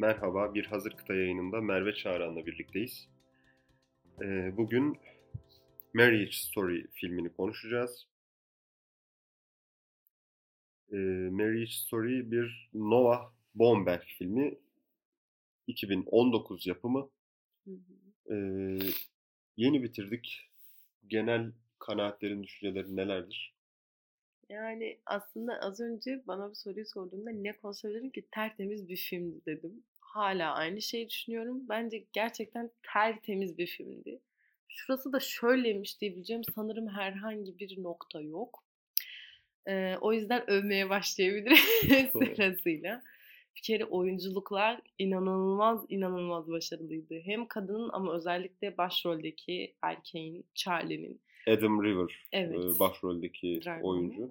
Merhaba, bir Hazır Kıta yayınında Merve Çağran'la birlikteyiz. Ee, bugün Marriage Story filmini konuşacağız. Ee, Marriage Story bir Noah Baumbach filmi. 2019 yapımı. Ee, yeni bitirdik. Genel kanaatlerin, düşüncelerin nelerdir? Yani aslında az önce bana bir soruyu sorduğunda ne konuşabilirim ki tertemiz bir filmdi dedim. Hala aynı şeyi düşünüyorum. Bence gerçekten tertemiz bir filmdi. Şurası da şöyleymiş diyebileceğim sanırım herhangi bir nokta yok. Ee, o yüzden övmeye başlayabilirim sırasıyla. Bir kere oyunculuklar inanılmaz inanılmaz başarılıydı. Hem kadının ama özellikle başroldeki erkeğin, Charlie'nin Adam River Evet. başroldeki Driver oyuncu.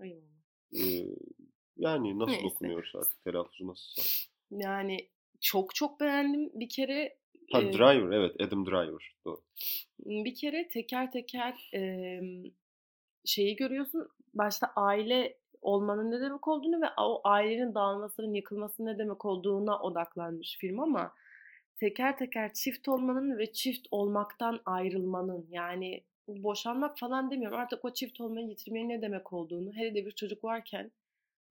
Ee, yani nasıl Neyse. okunuyorsa artık telaffuzu nasılsa. Yani çok çok beğendim. Bir kere Ha e, Driver evet Adam Driver. Doğru. bir kere teker teker e, şeyi görüyorsun. Başta aile olmanın ne demek olduğunu ve o ailenin dağılmasının, yıkılmasının ne demek olduğuna odaklanmış film ama teker teker çift olmanın ve çift olmaktan ayrılmanın yani boşanmak falan demiyorum. Artık o çift olmayı yitirmenin ne demek olduğunu, hele de bir çocuk varken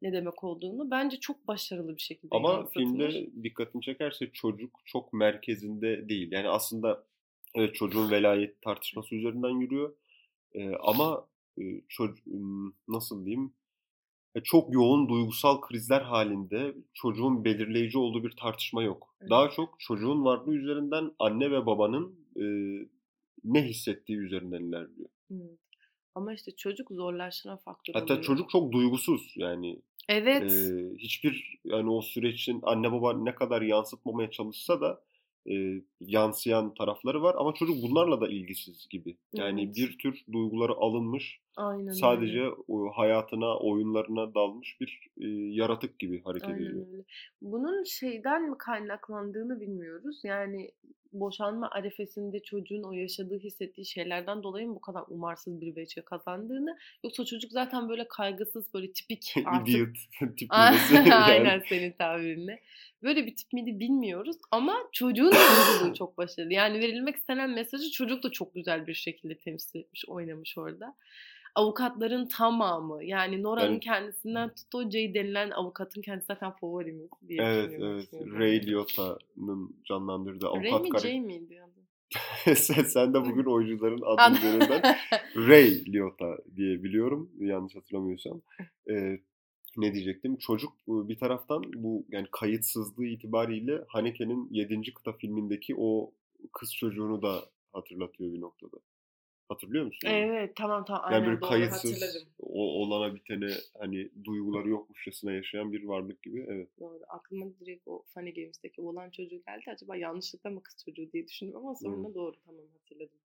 ne demek olduğunu bence çok başarılı bir şekilde Ama filmde dikkatini çekerse çocuk çok merkezinde değil. Yani aslında evet çocuğun velayet tartışması üzerinden yürüyor. Ee, ama e, çocuk nasıl diyeyim? E, çok yoğun duygusal krizler halinde çocuğun belirleyici olduğu bir tartışma yok. Evet. Daha çok çocuğun varlığı üzerinden anne ve babanın e, ne hissettiği üzerinden ilerliyor. Evet. Ama işte çocuk zorlaştıran faktör Hatta oluyor. çocuk çok duygusuz yani Evet. Ee, hiçbir yani o sürecin anne baba ne kadar yansıtmamaya çalışsa da e, yansıyan tarafları var ama çocuk bunlarla da ilgisiz gibi. Yani Evet. bir tür duyguları alınmış, Aynen öyle. sadece o hayatına, oyunlarına dalmış bir e, yaratık gibi hareket Aynen ediyor. öyle. Bunun şeyden mi kaynaklandığını bilmiyoruz. Yani boşanma arefesinde çocuğun o yaşadığı, hissettiği şeylerden dolayı mı bu kadar umarsız bir veçe kazandığını yoksa çocuk zaten böyle kaygısız böyle tipik artık Idiot tiplemesi yani. Aynen senin tabirinle. Böyle bir tip miydi bilmiyoruz ama çocuğun oyunculuğu çok başarılı. Yani verilmek istenen mesajı çocuk da çok güzel bir şekilde temsil etmiş, oynamış orada. Avukatların tamamı yani Nora'nın Yani- kendisinden tut o Jay denilen avukatın kendisi zaten favorimiz diye Evet düşünüyorum. evet. Düşünüyorum. Ray Liotta'nın canlandırdığı Ray avukat mi karakteri. Jay miydi adı? sen, sen de bugün oyuncuların adı An- üzerinden Ray Liotta diye biliyorum yanlış hatırlamıyorsam. Ee, ne diyecektim? Çocuk bir taraftan bu yani kayıtsızlığı itibariyle Haneke'nin 7. kıta filmindeki o kız çocuğunu da hatırlatıyor bir noktada. Hatırlıyor musun? evet tamam tamam Yani aynen böyle doğru kayıtsız hatırladım. o, olana bitene hani duyguları yokmuşçasına yaşayan bir varlık gibi. Evet. Doğru. Aklıma direkt o Funny Games'teki oğlan çocuğu geldi. Acaba yanlışlıkla mı kız çocuğu diye düşündüm ama sonra Hmm. doğru tamam hatırladım.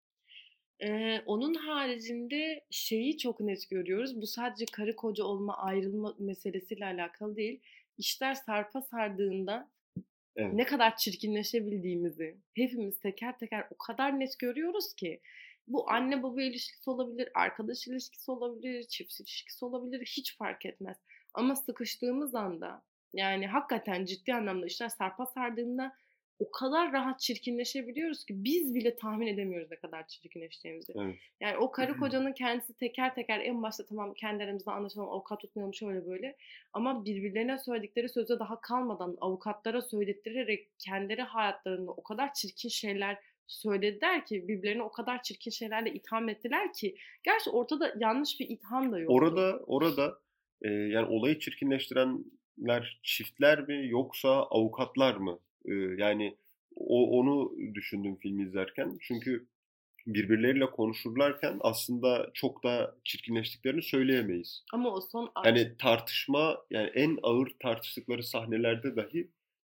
Ee, onun haricinde şeyi çok net görüyoruz. Bu sadece karı koca olma ayrılma meselesiyle alakalı değil. İşler sarpa sardığında Evet. ne kadar çirkinleşebildiğimizi hepimiz teker teker o kadar net görüyoruz ki bu anne baba ilişkisi olabilir, arkadaş ilişkisi olabilir, çift ilişkisi olabilir hiç fark etmez. Ama sıkıştığımız anda yani hakikaten ciddi anlamda işler sarpa sardığında o kadar rahat çirkinleşebiliyoruz ki biz bile tahmin edemiyoruz ne kadar çirkinleştiğimizi. Evet. Yani o karı kocanın kendisi teker teker en başta tamam kendi aramızda anlaşalım avukat tutmayalım şöyle böyle. Ama birbirlerine söyledikleri söze daha kalmadan avukatlara söylettirerek kendileri hayatlarında o kadar çirkin şeyler söylediler ki birbirlerine o kadar çirkin şeylerle itham ettiler ki gerçi ortada yanlış bir itham da yoktu. Orada orada e, yani olayı çirkinleştirenler çiftler mi yoksa avukatlar mı? E, yani o onu düşündüm filmi izlerken. Çünkü birbirleriyle konuşurlarken aslında çok da çirkinleştiklerini söyleyemeyiz. ama o son Yani tartışma yani en ağır tartıştıkları sahnelerde dahi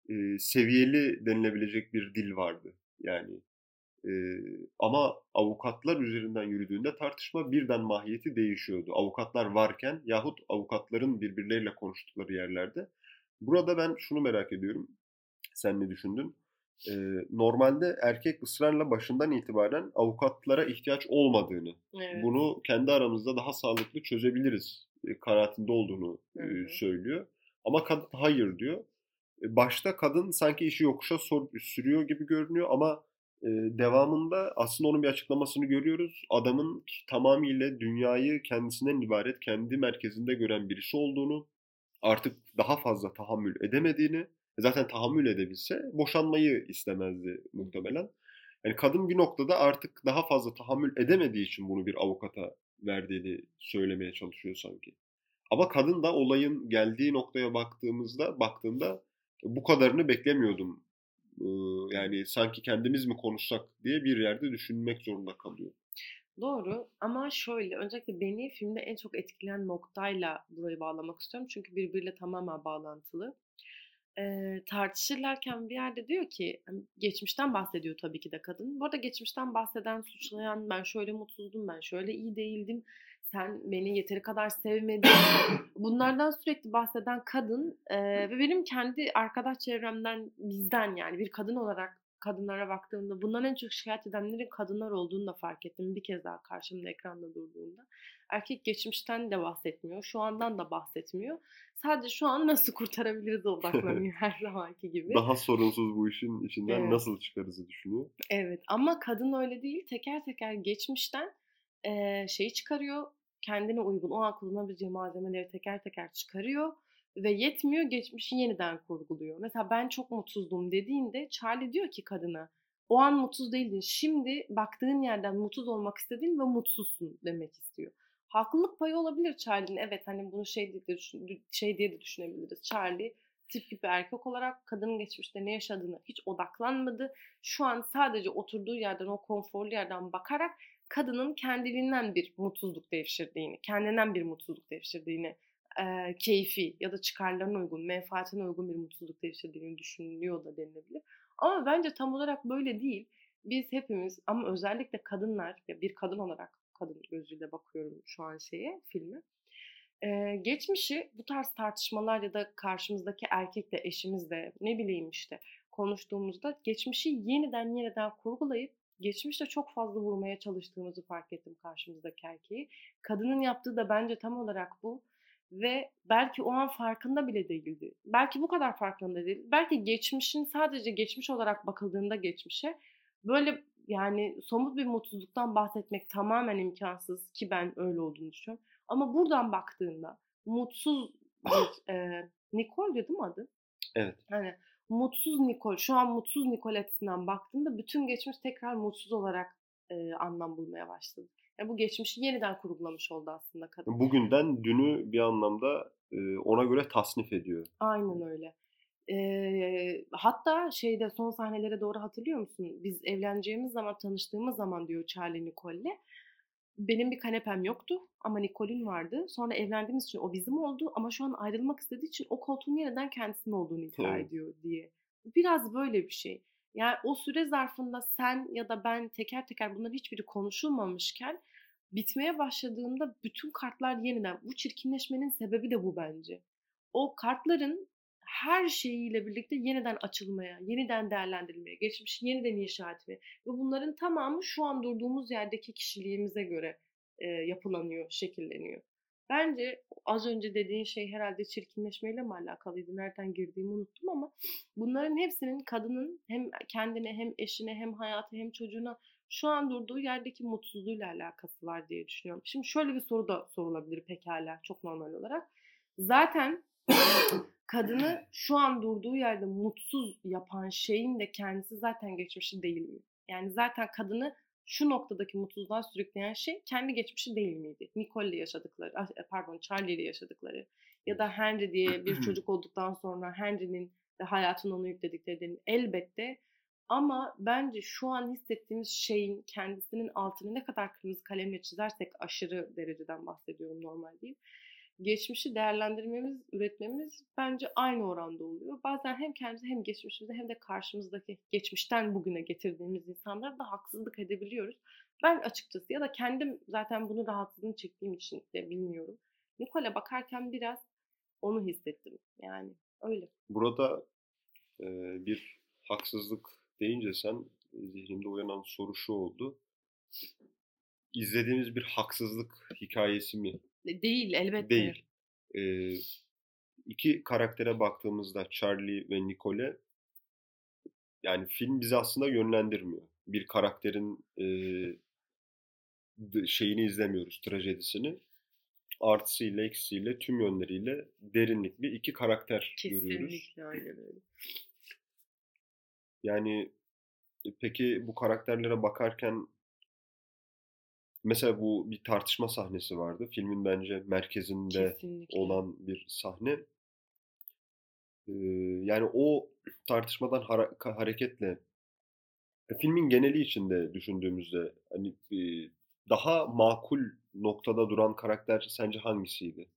e, seviyeli denilebilecek bir dil vardı. Yani e, ama avukatlar üzerinden yürüdüğünde tartışma birden mahiyeti değişiyordu. Avukatlar varken yahut avukatların birbirleriyle konuştukları yerlerde. Burada ben şunu merak ediyorum. Sen ne düşündün? E, normalde erkek ısrarla başından itibaren avukatlara ihtiyaç olmadığını, Evet. bunu kendi aramızda daha sağlıklı çözebiliriz e, kanaatinde olduğunu e, söylüyor. Ama kadın hayır diyor. e, başta kadın sanki işi yokuşa sürüyor gibi görünüyor ama devamında aslında onun bir açıklamasını görüyoruz. Adamın tamamıyla dünyayı kendisinden ibaret, kendi merkezinde gören birisi olduğunu, artık daha fazla tahammül edemediğini, zaten tahammül edebilse boşanmayı istemezdi muhtemelen. Yani kadın bir noktada artık daha fazla tahammül edemediği için bunu bir avukata verdiğini söylemeye çalışıyor sanki. Ama kadın da olayın geldiği noktaya baktığımızda baktığında bu kadarını beklemiyordum. Yani sanki kendimiz mi konuşsak diye bir yerde düşünmek zorunda kalıyor. Doğru ama şöyle öncelikle beni filmde en çok etkileyen noktayla burayı bağlamak istiyorum. Çünkü birbiriyle tamamen bağlantılı. Ee, tartışırlarken bir yerde diyor ki hani, geçmişten bahsediyor tabii ki de kadın. Bu arada geçmişten bahseden, suçlayan ben şöyle mutsuzdum, ben şöyle iyi değildim sen beni yeteri kadar sevmedin. Bunlardan sürekli bahseden kadın e, ve benim kendi arkadaş çevremden bizden yani bir kadın olarak kadınlara baktığımda bundan en çok şikayet edenlerin kadınlar olduğunu da fark ettim. Bir kez daha karşımda ekranda durduğunda. Erkek geçmişten de bahsetmiyor. Şu andan da bahsetmiyor. Sadece şu an nasıl kurtarabiliriz odaklanıyor her zamanki gibi. Daha sorunsuz bu işin içinden evet. nasıl çıkarızı düşünüyor. Evet ama kadın öyle değil. Teker teker geçmişten e, şeyi çıkarıyor kendine uygun o an kullanabileceği malzemeleri teker teker çıkarıyor ve yetmiyor geçmişi yeniden kurguluyor. Mesela ben çok mutsuzdum dediğinde Charlie diyor ki kadına o an mutsuz değildin. Şimdi baktığın yerden mutsuz olmak istedin ve mutsuzsun demek istiyor. Haklılık payı olabilir Charlie'nin. Evet hani bunu şey diye de, düşün, şey diye de düşünebiliriz. Charlie tip gibi erkek olarak kadının geçmişte ne yaşadığını hiç odaklanmadı. Şu an sadece oturduğu yerden o konforlu yerden bakarak kadının kendiliğinden bir mutsuzluk devşirdiğini, kendinden bir mutsuzluk devşirdiğini, e, keyfi ya da çıkarlarına uygun, menfaatine uygun bir mutsuzluk devşirdiğini düşünülüyor da denilebilir. Ama bence tam olarak böyle değil. Biz hepimiz ama özellikle kadınlar, ya bir kadın olarak kadın gözüyle bakıyorum şu an şeye, filme. Ee, geçmişi bu tarz tartışmalar ya da karşımızdaki erkekle, eşimizle ne bileyim işte konuştuğumuzda geçmişi yeniden yeniden kurgulayıp geçmişte çok fazla vurmaya çalıştığımızı fark ettim karşımızdaki erkeği. Kadının yaptığı da bence tam olarak bu. Ve belki o an farkında bile değildi. Belki bu kadar farkında değil. Belki geçmişin sadece geçmiş olarak bakıldığında geçmişe böyle yani somut bir mutsuzluktan bahsetmek tamamen imkansız ki ben öyle olduğunu düşünüyorum. Ama buradan baktığında mutsuz bir e, Nicole değil mi adı? Evet. Hani mutsuz Nikol, şu an mutsuz Nikol açısından baktığında bütün geçmiş tekrar mutsuz olarak e, anlam bulmaya başladı. Yani bu geçmişi yeniden kurgulamış oldu aslında kadın. Bugünden dünü bir anlamda e, ona göre tasnif ediyor. Aynen öyle. E, hatta şeyde son sahnelere doğru hatırlıyor musun? Biz evleneceğimiz zaman, tanıştığımız zaman diyor Charlie Nicole'le benim bir kanepem yoktu ama Nicole'ün vardı. Sonra evlendiğimiz için o bizim oldu ama şu an ayrılmak istediği için o koltuğun yeniden kendisinin olduğunu iddia evet. ediyor diye. Biraz böyle bir şey. Yani o süre zarfında sen ya da ben teker teker bunların hiçbiri konuşulmamışken bitmeye başladığında bütün kartlar yeniden bu çirkinleşmenin sebebi de bu bence. O kartların her şeyiyle birlikte yeniden açılmaya, yeniden değerlendirilmeye, geçmişi yeniden inşa etmeye ve bunların tamamı şu an durduğumuz yerdeki kişiliğimize göre e, yapılanıyor, şekilleniyor. Bence az önce dediğin şey herhalde çirkinleşmeyle mi alakalıydı? Nereden girdiğimi unuttum ama bunların hepsinin kadının hem kendine hem eşine hem hayata hem çocuğuna şu an durduğu yerdeki mutsuzluğuyla alakası var diye düşünüyorum. Şimdi şöyle bir soru da sorulabilir pekala çok normal olarak. Zaten kadını şu an durduğu yerde mutsuz yapan şeyin de kendisi zaten geçmişi değil mi? Yani zaten kadını şu noktadaki mutsuzluğa sürükleyen şey kendi geçmişi değil miydi? Nicole ile yaşadıkları, ah, e, pardon Charlie ile yaşadıkları ya da Henry diye bir çocuk olduktan sonra Henry'nin ve hayatın onu yükledikleri elbette ama bence şu an hissettiğimiz şeyin kendisinin altını ne kadar kırmızı kalemle çizersek aşırı dereceden bahsediyorum normal değil geçmişi değerlendirmemiz, üretmemiz bence aynı oranda oluyor. Bazen hem kendimize hem geçmişimize hem de karşımızdaki geçmişten bugüne getirdiğimiz insanlara da haksızlık edebiliyoruz. Ben açıkçası ya da kendim zaten bunu rahatsızlığını çektiğim için de bilmiyorum. Nicole'e bakarken biraz onu hissettim. Yani öyle. Burada e, bir haksızlık deyince sen zihnimde uyanan soru şu oldu. İzlediğimiz bir haksızlık hikayesi mi Değil elbette. Değil. Ee, iki karaktere baktığımızda Charlie ve Nicole yani film bizi aslında yönlendirmiyor. Bir karakterin e, şeyini izlemiyoruz, trajedisini. Artısıyla, eksisiyle, tüm yönleriyle derinlikli iki karakter Kesinlikle, görüyoruz. Kesinlikle aynen öyle. Yani e, peki bu karakterlere bakarken mesela bu bir tartışma sahnesi vardı. Filmin bence merkezinde Kesinlikle. olan bir sahne. Ee, yani o tartışmadan hara- hareketle e, filmin geneli içinde düşündüğümüzde hani e, daha makul noktada duran karakter sence hangisiydi?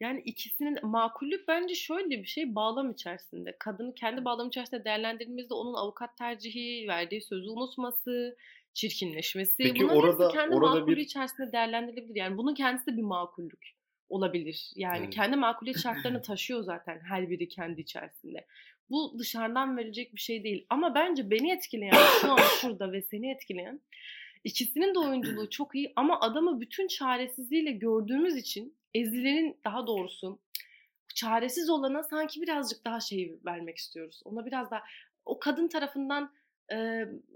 Yani ikisinin makullük bence şöyle bir şey bağlam içerisinde. Kadını kendi bağlam içerisinde değerlendirdiğimizde onun avukat tercihi, verdiği sözü unutması, çirkinleşmesi. Peki Bunların orada kendi orada makulü bir içerisinde değerlendirilebilir. Yani bunun kendisi de bir makullük olabilir. Yani Evet. kendi makuliyet şartlarını taşıyor zaten her biri kendi içerisinde. Bu dışarıdan verilecek bir şey değil. Ama bence beni etkileyen şu an şurada ve seni etkileyen ikisinin de oyunculuğu çok iyi ama adamı bütün çaresizliğiyle gördüğümüz için ezilenin daha doğrusu çaresiz olana sanki birazcık daha şey vermek istiyoruz. Ona biraz daha o kadın tarafından e,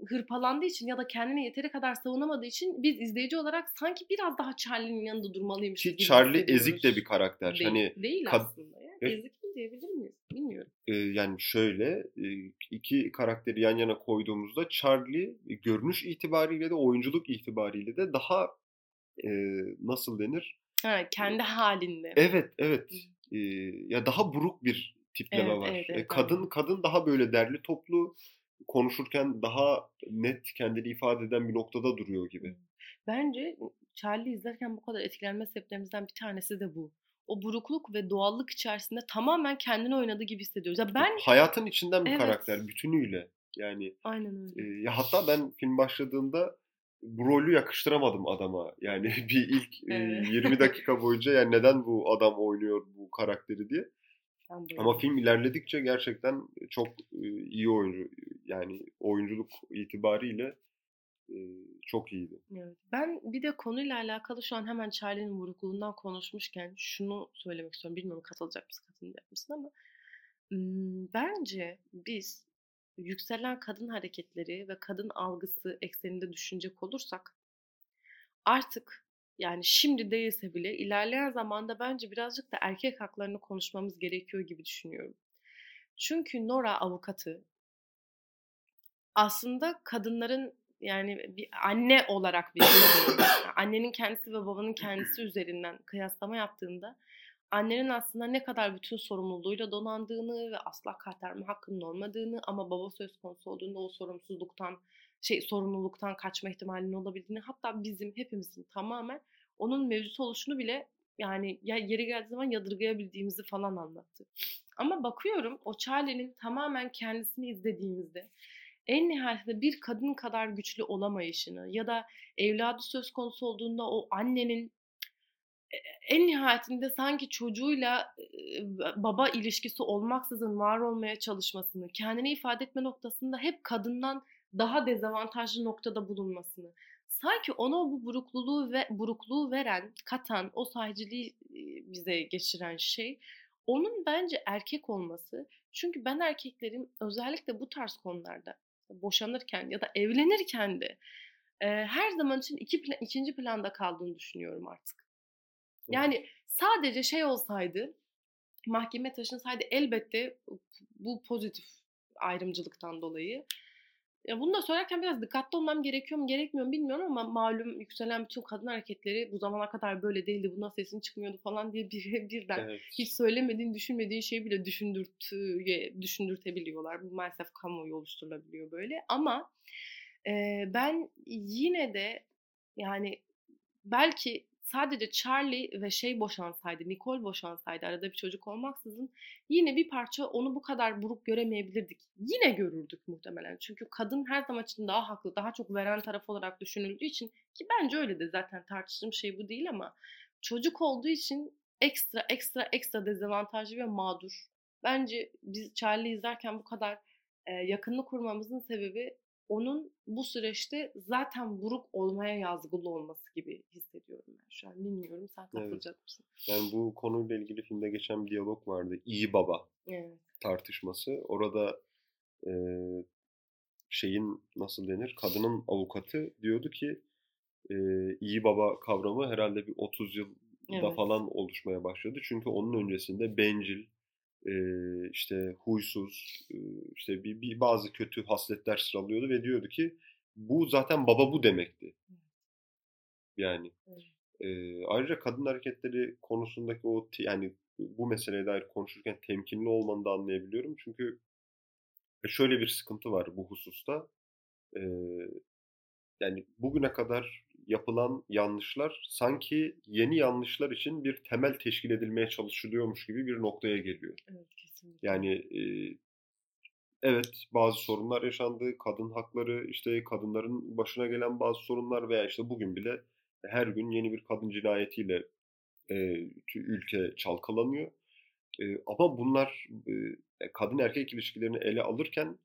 hırpalandığı için ya da kendini yeteri kadar savunamadığı için biz izleyici olarak sanki biraz daha Charlie'nin yanında durmalıymış ki Charlie ezik de bir karakter. Değil, Hani değil aslında. Ya. Evet. Ezik mi diyebilir miyiz? Bilmiyorum. e, yani şöyle iki karakteri yan yana koyduğumuzda Charlie görünüş itibariyle de oyunculuk itibariyle de daha e, nasıl denir? Ha, kendi halinde. Evet, evet. E, ya daha buruk bir tipleme Evet, var. evet, E, evet, kadın aynen. kadın daha böyle derli toplu konuşurken daha net kendini ifade eden bir noktada duruyor gibi. Bence Charlie izlerken bu kadar etkilenme sebeplerimizden bir tanesi de bu. O burukluk ve doğallık içerisinde tamamen kendini oynadığı gibi hissediyoruz. Ya ben Hayatın içinden bir Evet. karakter bütünüyle. Yani aynen e, öyle. ya hatta ben film başladığında bu rolü yakıştıramadım adama. Yani bir ilk e, Evet. 20 dakika boyunca yani neden bu adam oynuyor bu karakteri diye. Ben Ama film ilerledikçe gerçekten çok e, iyi oyuncu yani oyunculuk itibariyle e, çok iyiydi. Evet. Ben bir de konuyla alakalı şu an hemen Charlie'nin burukluğundan konuşmuşken şunu söylemek istiyorum. Bilmiyorum katılacak mısın, katılmayacak mısın ama bence biz yükselen kadın hareketleri ve kadın algısı ekseninde düşünecek olursak artık yani şimdi değilse bile ilerleyen zamanda bence birazcık da erkek haklarını konuşmamız gerekiyor gibi düşünüyorum. Çünkü Nora avukatı aslında kadınların yani bir anne olarak bir annenin kendisi ve babanın kendisi üzerinden kıyaslama yaptığında annenin aslında ne kadar bütün sorumluluğuyla donandığını ve asla kaytarma hakkının olmadığını ama baba söz konusu olduğunda o sorumsuzluktan şey sorumluluktan kaçma ihtimalinin olabildiğini hatta bizim hepimizin tamamen onun mevcut oluşunu bile yani ya yeri geldiği zaman yadırgayabildiğimizi falan anlattı. Ama bakıyorum o Charlie'nin tamamen kendisini izlediğimizde en nihayetinde bir kadın kadar güçlü olamayışını ya da evladı söz konusu olduğunda o annenin en nihayetinde sanki çocuğuyla e, baba ilişkisi olmaksızın var olmaya çalışmasını, kendini ifade etme noktasında hep kadından daha dezavantajlı noktada bulunmasını, sanki ona bu burukluluğu ve burukluğu veren, katan, o sahiciliği e, bize geçiren şey onun bence erkek olması. Çünkü ben erkeklerin özellikle bu tarz konularda boşanırken ya da evlenirken de e, her zaman için iki ikinci planda kaldığını düşünüyorum artık. Yani sadece şey olsaydı, mahkeme taşınsaydı elbette bu pozitif ayrımcılıktan dolayı. Ya bunu da söylerken biraz dikkatli olmam gerekiyor mu gerekmiyor mu bilmiyorum ama malum yükselen bütün kadın hareketleri bu zamana kadar böyle değildi. Buna sesin çıkmıyordu falan diye bir, birden Evet. hiç söylemediğin, düşünmediğin şeyi bile düşündürtüye, düşündürtebiliyorlar. Bu maalesef kamuoyu oluşturulabiliyor böyle. Ama e, ben yine de yani belki sadece Charlie ve şey boşansaydı, Nicole boşansaydı arada bir çocuk olmaksızın yine bir parça onu bu kadar buruk göremeyebilirdik. Yine görürdük muhtemelen. Çünkü kadın her zaman için daha haklı, daha çok veren taraf olarak düşünüldüğü için ki bence öyle de zaten tartıştığım şey bu değil ama çocuk olduğu için ekstra ekstra ekstra dezavantajlı ve mağdur. Bence biz Charlie izlerken bu kadar e, yakınlık kurmamızın sebebi onun bu süreçte zaten buruk olmaya yazgılı olması gibi hissediyorum ben şu an. Bilmiyorum sen katılacak evet. mısın? Yani bu konuyla ilgili filmde geçen bir diyalog vardı. İyi baba evet. tartışması. Orada e, şeyin nasıl denir? Kadının avukatı diyordu ki e, iyi baba kavramı herhalde bir 30 yılda evet. falan oluşmaya başladı. Çünkü onun öncesinde bencil, e, işte huysuz, e, işte bir, bir bazı kötü hasletler sıralıyordu ve diyordu ki bu zaten baba bu demekti. Yani e, ayrıca kadın hareketleri konusundaki o yani bu meseleye dair konuşurken temkinli olmanı da anlayabiliyorum. Çünkü şöyle bir sıkıntı var bu hususta. E, yani bugüne kadar yapılan yanlışlar sanki yeni yanlışlar için bir temel teşkil edilmeye çalışılıyormuş gibi bir noktaya geliyor. Evet kesinlikle. Yani e, evet bazı sorunlar yaşandı. Kadın hakları işte kadınların başına gelen bazı sorunlar veya işte bugün bile her gün yeni bir kadın cinayetiyle e, ülke çalkalanıyor. E, ama bunlar e, kadın erkek ilişkilerini ele alırken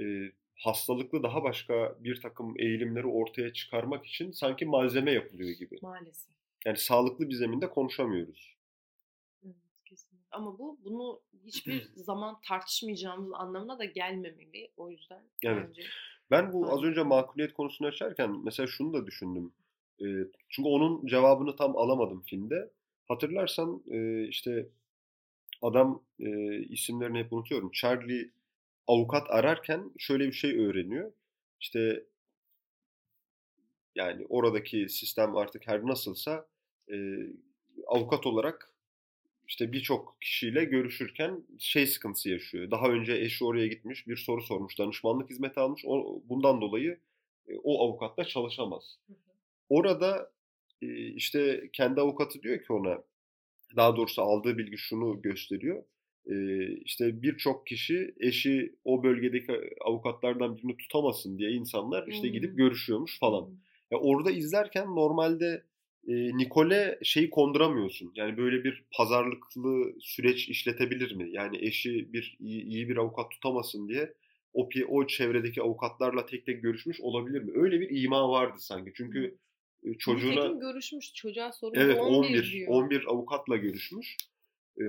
e, hastalıklı daha başka bir takım eğilimleri ortaya çıkarmak için sanki malzeme yapılıyor gibi. Maalesef. Yani sağlıklı bir zeminde konuşamıyoruz. Evet, kesinlikle. Ama bu bunu hiçbir zaman tartışmayacağımız anlamına da gelmemeli. O yüzden evet. bence... Ben bu az önce makuliyet konusunu açarken mesela şunu da düşündüm. E, çünkü onun cevabını tam alamadım filmde. Hatırlarsan e, işte adam e, isimlerini hep unutuyorum. Charlie avukat ararken şöyle bir şey öğreniyor. İşte yani oradaki sistem artık her nasılsa e, avukat olarak işte birçok kişiyle görüşürken şey sıkıntısı yaşıyor. Daha önce eşi oraya gitmiş, bir soru sormuş, danışmanlık hizmeti almış. O, bundan dolayı e, o avukatla çalışamaz. Orada e, işte kendi avukatı diyor ki ona, daha doğrusu aldığı bilgi şunu gösteriyor işte birçok kişi eşi o bölgedeki avukatlardan birini tutamasın diye insanlar işte hmm. gidip görüşüyormuş falan. Hmm. Ya orada izlerken normalde e, Nikole şeyi konduramıyorsun. Yani böyle bir pazarlıklı süreç işletebilir mi? Yani eşi bir iyi, iyi bir avukat tutamasın diye o o çevredeki avukatlarla tek tek görüşmüş olabilir mi? Öyle bir ima vardı sanki. Çünkü çocuğuna Nitekim görüşmüş çocuğa sorunca evet, 11, 11 diyor. 11 avukatla görüşmüş.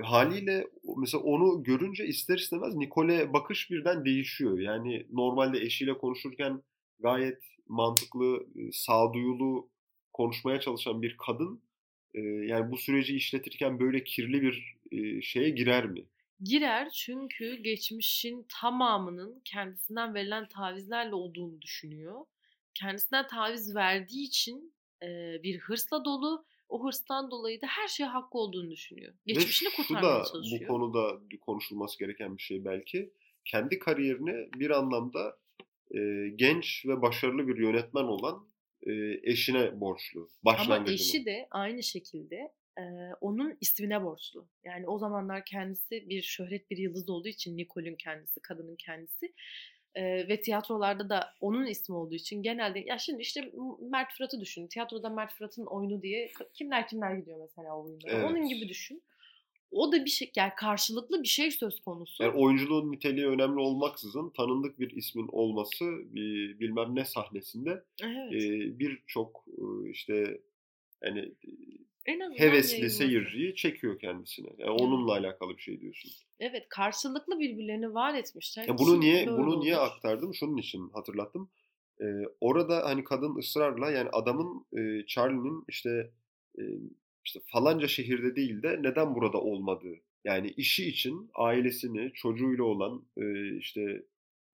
Haliyle mesela onu görünce ister istemez Nikole bakış birden değişiyor. Yani normalde eşiyle konuşurken gayet mantıklı, sağduyulu konuşmaya çalışan bir kadın yani bu süreci işletirken böyle kirli bir şeye girer mi? Girer çünkü geçmişin tamamının kendisinden verilen tavizlerle olduğunu düşünüyor. Kendisinden taviz verdiği için bir hırsla dolu o hırstan dolayı da her şeye hakkı olduğunu düşünüyor. Geçmişini Ve kurtarmaya da, çalışıyor. Bu konuda konuşulması gereken bir şey belki. Kendi kariyerini bir anlamda e, genç ve başarılı bir yönetmen olan e, eşine borçlu. Ama eşi de aynı şekilde e, onun ismine borçlu. Yani o zamanlar kendisi bir şöhret bir yıldız olduğu için Nicole'ün kendisi, kadının kendisi e, ve tiyatrolarda da onun ismi olduğu için genelde ya şimdi işte Mert Fırat'ı düşün. Tiyatroda Mert Fırat'ın oyunu diye kimler kimler gidiyor mesela o oyunlara. Evet. Onun gibi düşün. O da bir şey yani karşılıklı bir şey söz konusu. Yani oyunculuğun niteliği önemli olmaksızın tanındık bir ismin olması bir bilmem ne sahnesinde evet. e, birçok e, işte yani en hevesli seyirciyi çekiyor kendisine. Yani onunla alakalı bir şey diyorsun. Evet, karşılıklı birbirlerini var etmişler. Ya bunu niye bunu olur. niye aktardım? Şunun için hatırlattım. Ee, orada hani kadın ısrarla yani adamın e, Charlie'nin işte e, işte falanca şehirde değil de neden burada olmadığı. Yani işi için ailesini, çocuğuyla olan e, işte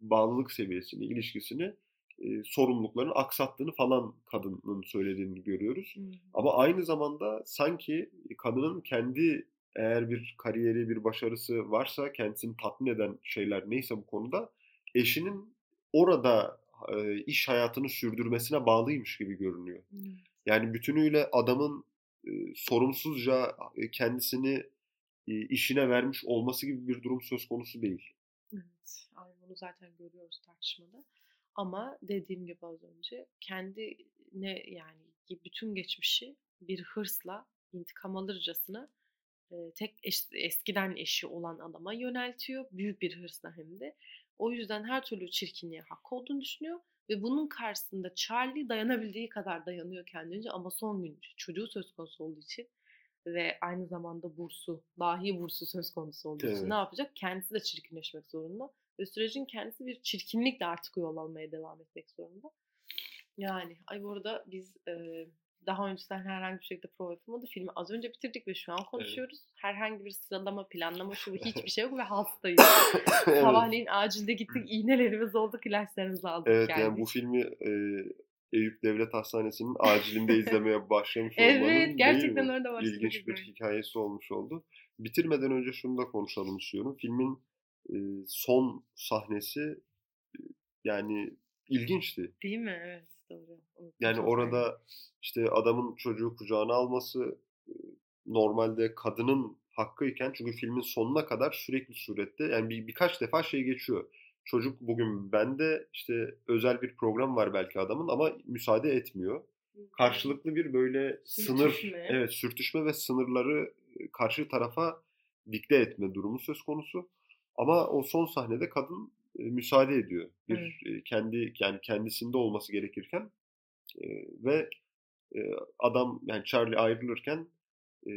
bağlılık seviyesini, ilişkisini e, sorumluluklarını aksattığını falan kadının söylediğini görüyoruz. Hmm. Ama aynı zamanda sanki kadının kendi eğer bir kariyeri, bir başarısı varsa kendisini tatmin eden şeyler neyse bu konuda eşinin orada e, iş hayatını sürdürmesine bağlıymış gibi görünüyor. Hmm. Yani bütünüyle adamın e, sorumsuzca e, kendisini e, işine vermiş olması gibi bir durum söz konusu değil. Evet, aynı bunu zaten görüyoruz tartışmada. Ama dediğim gibi az önce kendine yani bütün geçmişi bir hırsla intikam alırcasına tek eş, eskiden eşi olan adama yöneltiyor. Büyük bir hırsla hem de. O yüzden her türlü çirkinliğe hak olduğunu düşünüyor. Ve bunun karşısında Charlie dayanabildiği kadar dayanıyor kendince ama son gün çocuğu söz konusu olduğu için ve aynı zamanda bursu, dahi bursu söz konusu olduğu için Evet. ne yapacak? Kendisi de çirkinleşmek zorunda. Ve sürecin kendisi bir çirkinlikle artık yol almaya devam etmek zorunda. Yani ay bu arada biz e, daha önceden herhangi bir şekilde prova yapılmadı. Filmi az önce bitirdik ve şu an konuşuyoruz. Herhangi bir sıralama, planlama şu hiçbir şey yok ve hastayız. evet. Sabahleyin acilde gittik, iğnelerimiz olduk, ilaçlarımızı aldık Evet geldik. yani bu filmi e, Eyüp Devlet Hastanesi'nin acilinde izlemeye başlamış Evet, olmanın değil gerçekten orada başladık İlginç bir hikayesi olmuş oldu. Bitirmeden önce şunu da konuşalım istiyorum. Filmin e, son sahnesi yani ilginçti. Değil mi? Evet doğru. Unuttum Yani orada işte adamın çocuğu kucağına alması normalde kadının hakkıyken çünkü filmin sonuna kadar sürekli surette yani bir, birkaç defa şey geçiyor. Çocuk bugün bende işte özel bir program var belki adamın ama müsaade etmiyor. Karşılıklı bir böyle sınır Sürtüşme. evet sürtüşme ve sınırları karşı tarafa dikte etme durumu söz konusu. Ama o son sahnede kadın e, müsaade ediyor. Bir e, kendi yani kendisinde olması gerekirken e, ve e, adam yani Charlie ayrılırken e,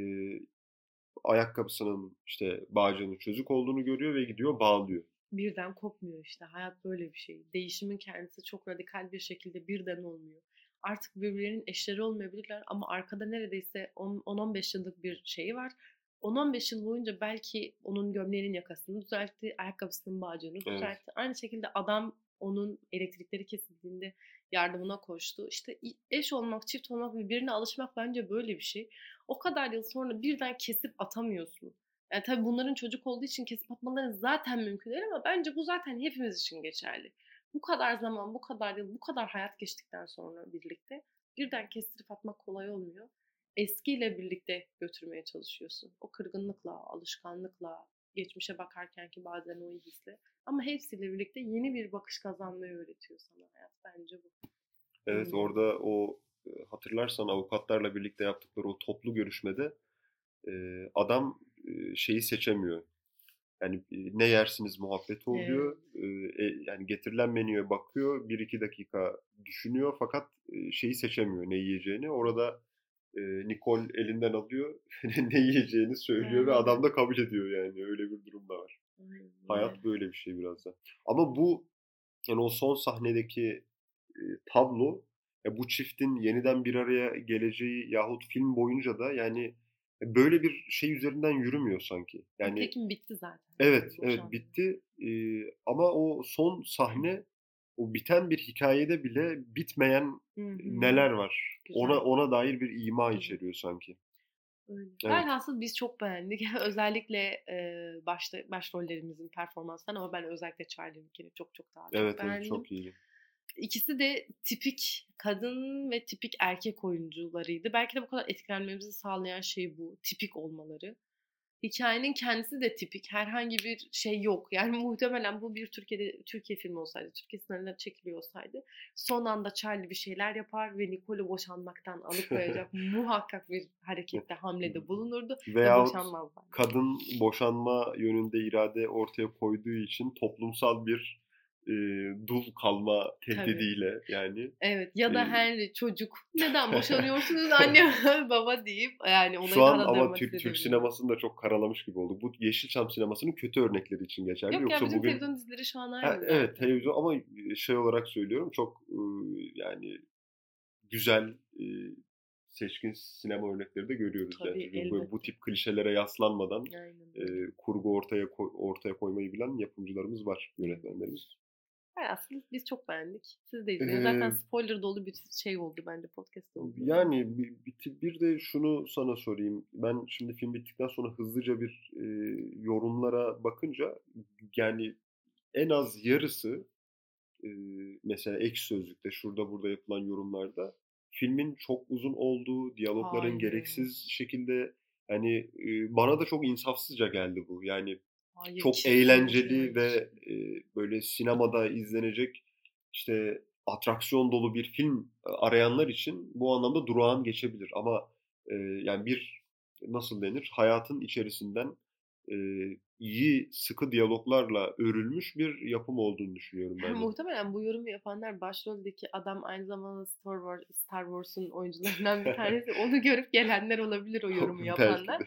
ayakkabısının işte bağcığının çözük olduğunu görüyor ve gidiyor bağlıyor. birden kopmuyor işte. Hayat böyle bir şey. Değişimin kendisi çok radikal bir şekilde birden olmuyor. Artık birbirlerinin eşleri olmayabilirler ama arkada neredeyse 10 10-15 yıllık bir şeyi var. 10-15 yıl boyunca belki onun gömleğinin yakasını düzeltti, ayakkabısının bağcığını Evet. düzeltti. Aynı şekilde adam onun elektrikleri kesildiğinde yardımına koştu. İşte eş olmak, çift olmak, birbirine alışmak bence böyle bir şey. O kadar yıl sonra birden kesip atamıyorsun. Yani tabii bunların çocuk olduğu için kesip atmaları zaten mümkün değil ama bence bu zaten hepimiz için geçerli. Bu kadar zaman, bu kadar yıl, bu kadar hayat geçtikten sonra birlikte birden kestirip atmak kolay olmuyor. Eskiyle birlikte götürmeye çalışıyorsun. O kırgınlıkla, alışkanlıkla, geçmişe bakarken ki bazen o hisle. Ama hepsiyle birlikte yeni bir bakış kazanmayı öğretiyor sana hayat. Bence bu. Evet Hmm. orada o e, hatırlarsan avukatlarla birlikte yaptıkları o toplu görüşmede e, adam e, şeyi seçemiyor. Yani ne yersiniz muhabbeti oluyor. E, e, yani getirilen menüye bakıyor. Bir iki dakika düşünüyor fakat şeyi seçemiyor ne yiyeceğini. Orada e, Nicole elinden alıyor. ne yiyeceğini söylüyor ve adam da kabul ediyor yani. Öyle bir durum da var. Hayat böyle bir şey biraz da. Ama bu yani o son sahnedeki e, tablo ya bu çiftin yeniden bir araya geleceği yahut film boyunca da yani böyle bir şey üzerinden yürümüyor sanki. Yani Tekin bitti zaten. evet evet bitti E, ama o son sahne o biten bir hikayede bile bitmeyen Hı hı. neler var. Güzel. Ona ona dair bir ima Evet. içeriyor sanki. Öyle. Evet. Velhasıl biz çok beğendik. Özellikle e, başta başrollerimizin performanslarını ama ben özellikle Charlie'ninkini çok çok daha çok Evet evet beğendim. çok iyiydi. İkisi de tipik kadın ve tipik erkek oyuncularıydı. Belki de bu kadar etkilenmemizi sağlayan şey bu. Tipik olmaları. Hikayenin kendisi de tipik. Herhangi bir şey yok. Yani muhtemelen bu bir Türkiye'de Türkiye filmi olsaydı, Türkiye sınırında çekiliyor olsaydı son anda Charlie bir şeyler yapar ve Nicole'u boşanmaktan alıkoyacak muhakkak bir harekette, hamlede bulunurdu ve Veyahut boşanmazlar. kadın boşanma yönünde irade ortaya koyduğu için toplumsal bir e, dul kalma tehdidiyle yani Evet ya da Ee, Henry çocuk neden boşanıyorsunuz anne baba deyip yani olayı şu an ama Türk, Türk sinemasını da çok karalamış gibi oldu. Bu Yeşilçam sinemasının kötü örnekleri için geçerli. Yok ya Yoksa bütün bugün televizyon dizileri şu an aynı. evet televizyon ama şey olarak söylüyorum çok e, yani güzel e, seçkin sinema örnekleri de görüyoruz. Tabii, yani. Böyle bu tip klişelere yaslanmadan Aynen. e, kurgu ortaya koy- ortaya koymayı bilen yapımcılarımız var, yönetmenlerimiz. Aslında biz çok beğendik. Siz de izleyin. Zaten Ee, spoiler dolu bir şey oldu bence podcast oldu. Yani bir, bir- de şunu sana sorayım. Ben şimdi film bittikten sonra hızlıca bir e, yorumlara bakınca yani en az yarısı e, mesela ek sözlükte şurada burada yapılan yorumlarda filmin çok uzun olduğu, diyalogların Hayır. gereksiz şekilde yani e, bana da çok insafsızca geldi bu. Yani Hayır, çok eğlenceli ve e, böyle sinemada izlenecek işte atraksiyon dolu bir film arayanlar için bu anlamda durağan geçebilir. Ama e, yani bir nasıl denir hayatın içerisinden e, iyi, sıkı diyaloglarla örülmüş bir yapım olduğunu düşünüyorum ben. Muhtemelen bu yorumu yapanlar başroldeki adam aynı zamanda Star Wars, Star Wars'un oyuncularından bir tanesi. Onu görüp gelenler olabilir o yorumu yapanlar.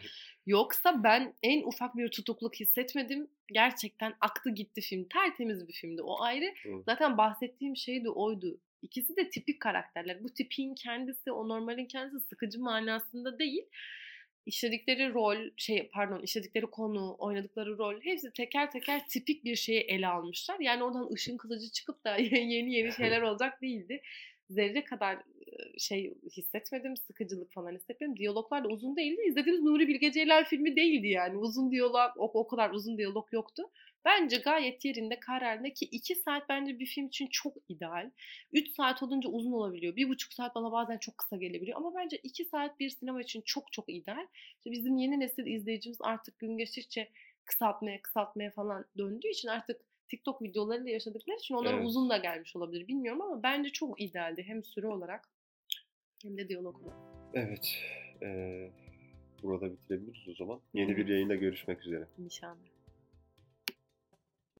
Yoksa ben en ufak bir tutukluk hissetmedim. Gerçekten aktı gitti film. Tertemiz bir filmdi. O ayrı. Evet. Zaten bahsettiğim şey de oydu. İkisi de tipik karakterler. Bu tipin kendisi, o normalin kendisi sıkıcı manasında değil. İşledikleri rol, şey pardon, işledikleri konu, oynadıkları rol hepsi teker teker tipik bir şeyi ele almışlar. Yani oradan ışın kılıcı çıkıp da yeni yeni şeyler olacak değildi. Zerre kadar şey hissetmedim, sıkıcılık falan hissetmedim. Diyaloglar da uzun değildi. İzlediğimiz Nuri Bilge Ceylan filmi değildi yani. Uzun diyalog, o, o kadar uzun diyalog yoktu. Bence gayet yerinde kararında ki 2 saat bence bir film için çok ideal. 3 saat olunca uzun olabiliyor. 1,5 saat bana bazen çok kısa gelebiliyor. Ama bence 2 saat bir sinema için çok çok ideal. İşte bizim yeni nesil izleyicimiz artık gün geçtikçe kısaltmaya kısaltmaya falan döndüğü için artık TikTok videolarıyla yaşadıkları için onlara Evet. uzun da gelmiş olabilir. Bilmiyorum ama bence çok idealdi. Hem süre olarak hem de diyalog olarak. Evet. eee, burada bitirebiliriz o zaman. Yeni bir yayında görüşmek üzere. İnşallah.